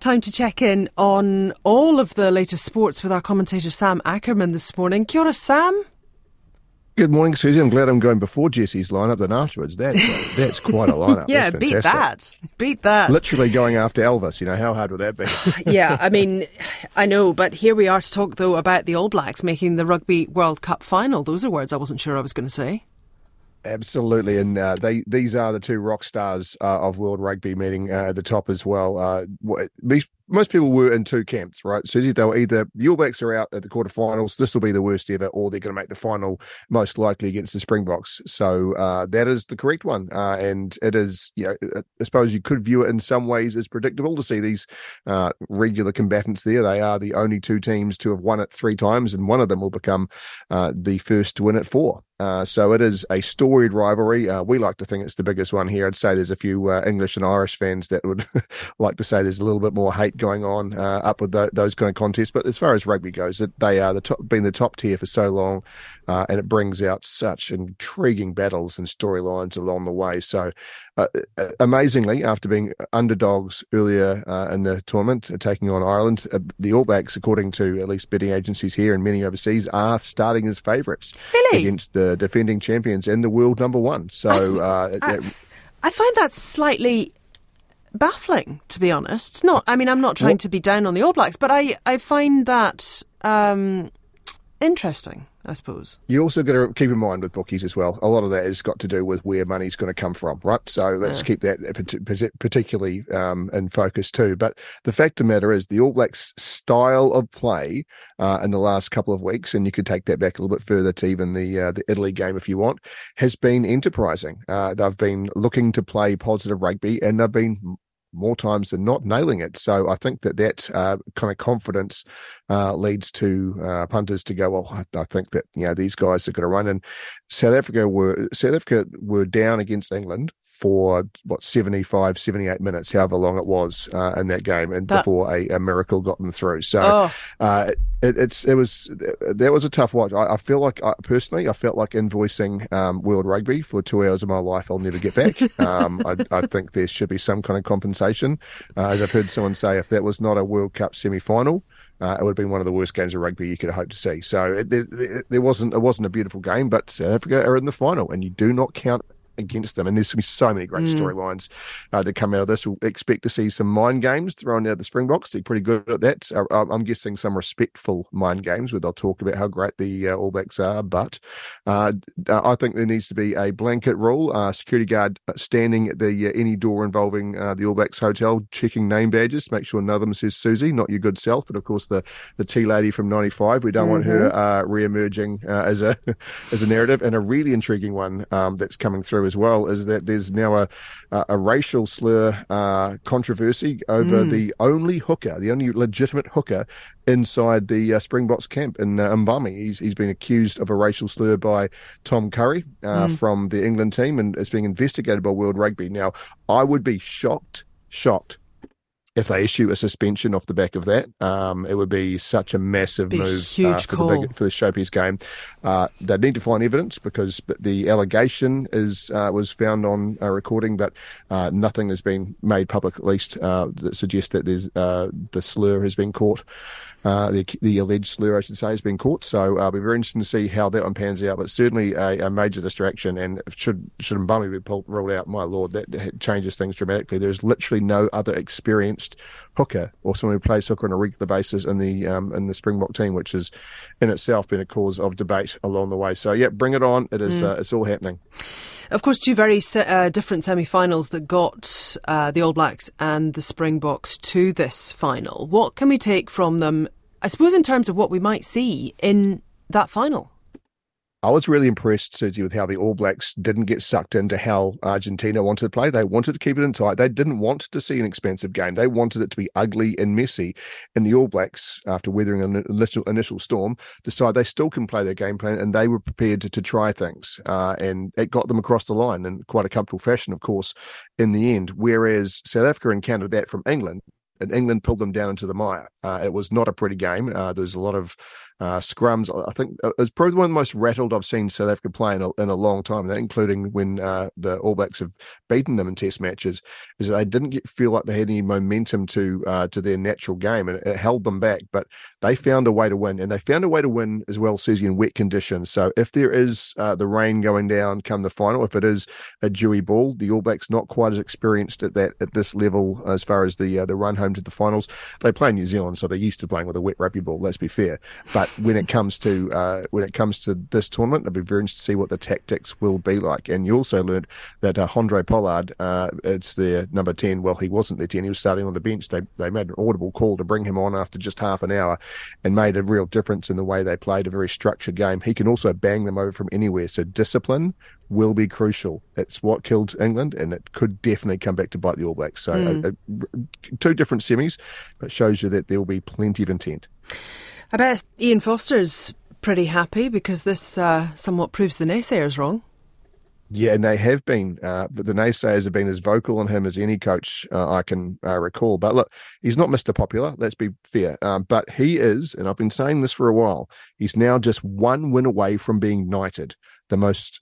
Time to check in on all of the latest sports with our commentator Sam Ackerman this morning. Kia ora, Sam. Good morning, Susie. I'm glad I'm going before Jesse's lineup than afterwards. That's uh, that's quite a lineup. yeah, beat that. Beat that. Literally going after Elvis. You know how hard would that be? yeah, I mean, I know, but here we are to talk though about the All Blacks making the Rugby World Cup final. Those are words I wasn't sure I was going to say. Absolutely, and uh, they these are the two rock stars uh, of world rugby meeting uh, at the top as well. Uh, most people were in two camps, right? Susie, they were either the All Blacks are out at the quarterfinals, this will be the worst ever, or they're going to make the final, most likely against the Springboks. So uh, that is the correct one, uh, and it is. You know, I suppose you could view it in some ways as predictable to see these regular combatants there. They are the only two teams to have won it three times, and one of them will become the first to win it four. Uh, so it is a storied rivalry. Uh, we like to think it's the biggest one here. I'd say there's a few uh, English and Irish fans that would like to say there's a little bit more hate going on uh, up with the, those kind of contests. But as far as rugby goes, it, they are the top, been the top tier for so long, uh, and it brings out such intriguing battles and storylines along the way. So uh, amazingly, after being underdogs earlier in the tournament, taking on Ireland, the All Blacks, according to at least betting agencies here and many overseas, are starting as favourites really? against the defending champions and the world number one. So I, th- uh, I, I find that slightly baffling, to be honest. Not, I mean, I'm not trying to be down on the All Blacks, but I, I find that um, interesting. I suppose. You also got to keep in mind with bookies as well. A lot of that has got to do with where money's going to come from, right? So let's yeah. keep that particularly um, in focus too. But the fact of the matter is, the All Blacks' style of play uh, in the last couple of weeks, and you could take that back a little bit further to even the uh, the Italy game if you want, has been enterprising. Uh, they've been looking to play positive rugby, and they've been more times than not nailing it. So I think that that uh, kind of confidence uh, leads to uh, punters to go, well, I, I, think that you know these guys are going to run. And South Africa were South Africa were down against England for what 75 78 minutes however long it was uh, in that game and that, before a, a, miracle got them through so oh. uh, it, it's it was that was a tough watch i, I feel like I, personally i felt like invoicing um, world rugby for two hours of my life i'll never get back um, I, I, think there should be some kind of compensation uh, as i've heard someone say if that was not a world cup semi-final uh, it would have been one of the worst games of rugby you could hope to see. So it, it, there wasn't it wasn't a beautiful game, but South Africa are in the final, and you do not count against them. And there's going to be so many great mm. storylines uh, to come out of this. We'll expect to see some mind games thrown out of the Springboks. They're pretty good at that. Uh, I'm guessing some respectful mind games where they'll talk about how great the uh, All Blacks are. But uh, I think there needs to be a blanket rule: uh, security guard standing at the uh, any door involving the All Blacks hotel, checking name badges to make sure none of them says Susie, not your good self, but of course the the tea lady from '95. We don't mm-hmm. want her mm-hmm. re-emerging as a as a narrative, and a really intriguing one um, that's coming through as well is that there's now a a, racial slur uh, controversy over mm. the only hooker, the only legitimate hooker inside the uh, Springboks camp in uh, Mbonambi. He's, he's been accused of a racial slur by Tom Curry uh, mm. from the England team and it's being investigated by World Rugby. Now, I would be shocked, shocked if they issue a suspension off the back of that, um, it would be such a massive move uh, for, the big, for the showpiece game. Uh, they need to find evidence because the allegation is uh, was found on a recording, but uh, nothing has been made public, at least uh, that suggests that there's uh, the slur has been caught. Uh, the, the alleged slur, I should say, has been caught. So uh, it'll be very interesting to see how that one pans out. But certainly a, a major distraction. And should should Mbonambi be pulled, ruled out, my lord, that changes things dramatically. There's literally no other experienced hooker or someone who plays hooker on a regular basis in the um, in the Springbok team, which has in itself been a cause of debate along the way. So yeah, bring it on. It is mm. uh, it's all happening. Of course, two very uh, different semi-finals that got uh, the All Blacks and the Springboks to this final. What can we take from them? I suppose in terms of what we might see in that final. I was really impressed, Susie, with how the All Blacks didn't get sucked into how Argentina wanted to play. They wanted to keep it in tight. They didn't want to see an expensive game. They wanted it to be ugly and messy. And the All Blacks, after weathering an initial, initial storm, decided they still can play their game plan and they were prepared to, to try things. Uh, and it got them across the line in quite a comfortable fashion, of course, in the end. Whereas South Africa encountered that from England and England pulled them down into the mire. Uh, it was not a pretty game. Uh, there was a lot of uh, scrums. I think uh, it's probably one of the most rattled I've seen South Africa play in a, in a long time. Including when uh, the All Blacks have beaten them in Test matches, is that they didn't get, feel like they had any momentum to uh, to their natural game, and it held them back. But they found a way to win, and they found a way to win as well, Susie, in wet conditions. So if there is uh, the rain going down come the final, if it is a dewy ball, the All Blacks not quite as experienced at that at this level as far as the uh, the run home to the finals. They play New Zealand, so they're used to playing with a wet rugby ball. Let's be fair, but when it comes to uh, when it comes to this tournament, I'd be very interested to see what the tactics will be like. And you also learned that uh, Handré Pollard, uh, it's their number ten. Well, he wasn't their ten; he was starting on the bench. They they made an audible call to bring him on after just half an hour, and made a real difference in the way they played a very structured game. He can also bang them over from anywhere. So discipline will be crucial. It's what killed England, and it could definitely come back to bite the All Blacks. So, mm. two different semis, but shows you that there will be plenty of intent. I bet Ian Foster's pretty happy because this uh, somewhat proves the naysayers wrong. Yeah, and they have been. Uh, the naysayers have been as vocal on him as any coach uh, I can uh, recall. But look, he's not Mr. Popular. Let's be fair. Um, but he is, and I've been saying this for a while. He's now just one win away from being knighted, the most,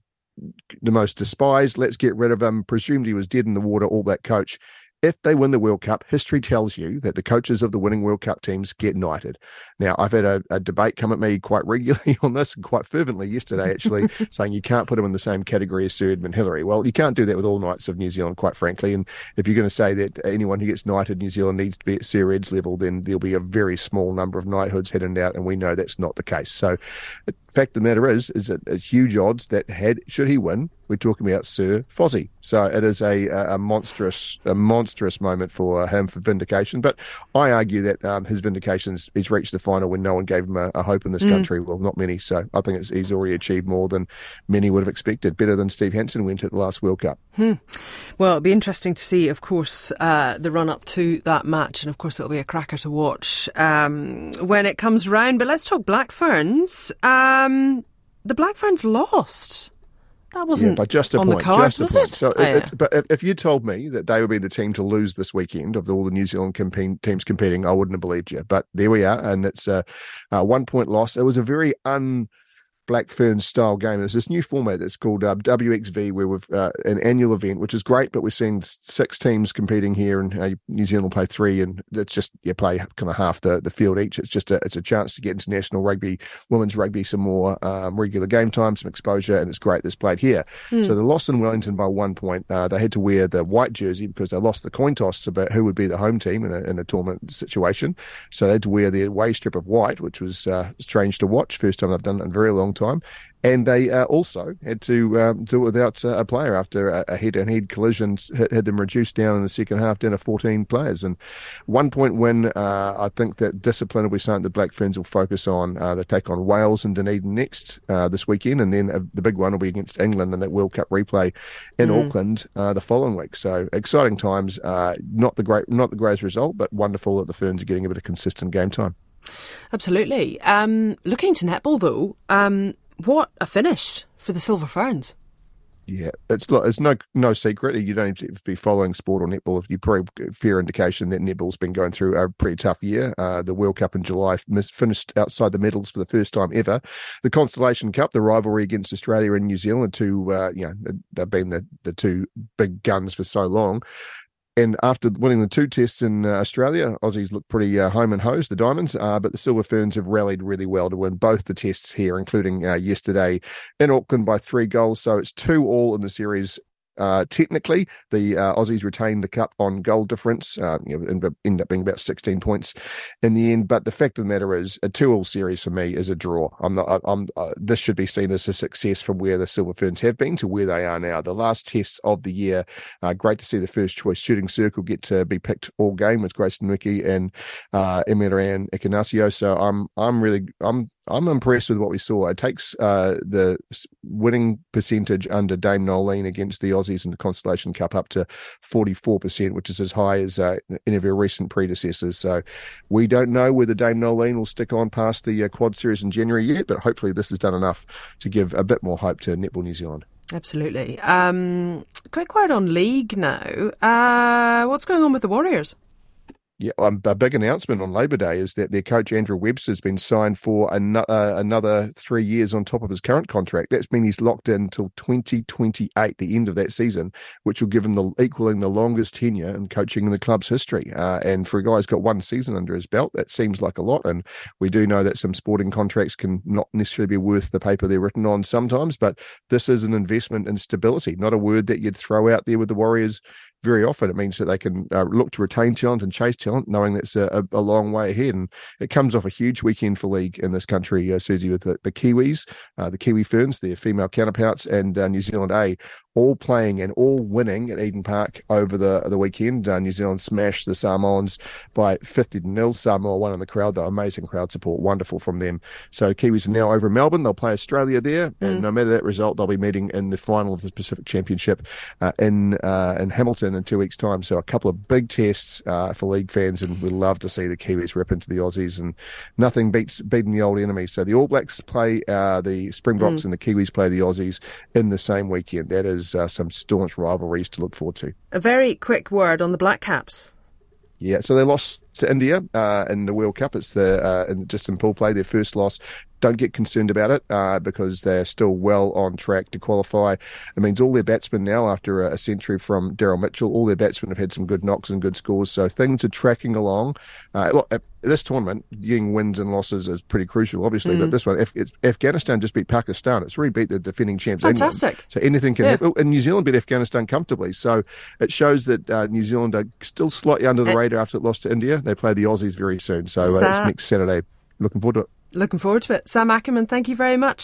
the most despised. Let's get rid of him. Presumed he was dead in the water. All that coach if they win the World Cup, history tells you that the coaches of the winning World Cup teams get knighted. Now, I've had a, a debate come at me quite regularly on this, and quite fervently yesterday, actually, saying you can't put them in the same category as Sir Edmund Hillary. Well, you can't do that with all Knights of New Zealand, quite frankly. And if you're going to say that anyone who gets knighted in New Zealand needs to be at Sir Ed's level, then there'll be a very small number of knighthoods heading out, and we know that's not the case. So, the fact of the matter is, is that a huge odds that had should he win, we're talking about Sir Fozzie. So it is a, a monstrous a monstrous moment for him for vindication. But I argue that um, his vindication he's reached the final when no one gave him a, a hope in this mm. country. Well, not many. So I think he's already achieved more than many would have expected. Better than Steve Hansen went at the last World Cup. Hmm. Well, it'll be interesting to see, of course, uh, the run up to that match, and of course it'll be a cracker to watch um, when it comes round. But let's talk Black Ferns. Um, the Black Ferns lost. That wasn't yeah, but just a on point, the cards, just a point. It? So, oh, it, yeah. it, but if you told me that they would be the team to lose this weekend of all the New Zealand teams competing, I wouldn't have believed you. But there we are, and it's a, a one point loss. It was a very un Black Ferns style game. There's this new format that's called uh, WXV, where we've uh, an annual event, which is great, but we're seeing six teams competing here, and uh, New Zealand will play three, and it's just you play kind of half the, the field each. It's just a it's a chance to get international rugby, women's rugby, some more um, regular game time, some exposure, and it's great that's played here. Mm. So the loss in Wellington by one point, uh, they had to wear the white jersey because they lost the coin toss about who would be the home team in a, in a tournament situation. So they had to wear the away strip of white, which was uh, strange to watch. First time they've done it in a very long time and they uh, also had to um, do it without uh, a player after a, head-to-head collision had, had, them reduced down in the second half down to 14 players. And one point when uh, I think that discipline will be something the Black Ferns will focus on. Uh, they take on Wales and Dunedin next uh, this weekend, and then uh, the big one will be against England in that World Cup replay in mm. Auckland the following week. So exciting times. not the great, not the greatest result, but wonderful that the Ferns are getting a bit of consistent game time. Absolutely. Um, looking to netball though. Um, what a finish for the Silver Ferns. Yeah, it's it's no no secret. You don't have to be following sport or netball if you probably fair indication that netball's been going through a pretty tough year. Uh, the World Cup in July finished outside the medals for the first time ever. The Constellation Cup, the rivalry against Australia and New Zealand, two uh, you know they've been the the two big guns for so long. And after winning the two tests in uh, Australia, Aussies look pretty uh, home and hose, the Diamonds, uh, but the Silver Ferns have rallied really well to win both the tests here, including uh, yesterday in Auckland by three goals. So it's two all in the series uh, technically, the uh, Aussies retained the cup on goal difference, uh, you know, end up being about 16 points in the end. But the fact of the matter is, a two-all series for me is a draw. I'm not. I'm. Uh, this should be seen as a success from where the Silver Ferns have been to where they are now. The last test of the year. Uh, great to see the first choice shooting circle get to be picked all game with Grace Nweke and uh, Ameliaranne Ekenasio. So I'm. I'm really. I'm I'm impressed with what we saw. It takes uh, the winning percentage under Dame Noeline against the Aussies in the Constellation Cup up to 44%, which is as high as uh, any of her recent predecessors. So we don't know whether Dame Noeline will stick on past the uh, Quad Series in January yet, but hopefully this has done enough to give a bit more hope to Netball New Zealand. Absolutely. Um, quite quiet on league now. Uh, what's going on with the Warriors? Yeah, um, a big announcement on Labor Day is that their coach Andrew Webster has been signed for an- uh, another three years on top of his current contract. That's mean he's locked in until 2028, the end of that season, which will give him the equaling the longest tenure in coaching in the club's history. Uh, and for a guy who's got one season under his belt, that seems like a lot. And we do know that some sporting contracts can not necessarily be worth the paper they're written on sometimes, but this is an investment in stability, not a word that you'd throw out there with the Warriors very often it means that they can uh, look to retain talent and chase talent, knowing that's a, a, long way ahead. And it comes off a huge weekend for league in this country, uh, Susie, with the, the Kiwis, uh, the Kiwi Ferns, their female counterparts, and uh, New Zealand A all playing and all winning at Eden Park over the the weekend. Uh, New Zealand smashed the Samoans by 50 to nil. Samoa won in the crowd, though. Amazing crowd support. Wonderful from them. So Kiwis are now over in Melbourne. They'll play Australia there. Mm. And no matter that result, they'll be meeting in the final of the Pacific Championship uh, in uh, in Hamilton in two weeks' time. So a couple of big tests uh, for league fans. And we'd love to see the Kiwis rip into the Aussies. And nothing beats beating the old enemy. So the All Blacks play uh, the Springboks mm. and the Kiwis play the Aussies in the same weekend. That is uh, some staunch rivalries to look forward to. A very quick word on the Black Caps. Yeah, so they lost to India uh, in the World Cup. It's the uh, just in pool play, their first loss don't get concerned about it uh, because they're still well on track to qualify. It means all their batsmen now, after a, century from Daryl Mitchell, all their batsmen have had some good knocks and good scores. So things are tracking along. Uh, look, this tournament, getting wins and losses is pretty crucial, obviously. Mm. But this one, if Afghanistan just beat Pakistan, it's really beat the defending champs. Fantastic. England. So anything can yeah. happen. And New Zealand beat Afghanistan comfortably. So it shows that uh, New Zealand are still slightly under the radar after it lost to India. They play the Aussies very soon. So uh, it's next Saturday. Looking forward to it. Looking forward to it. Sam Ackerman, thank you very much.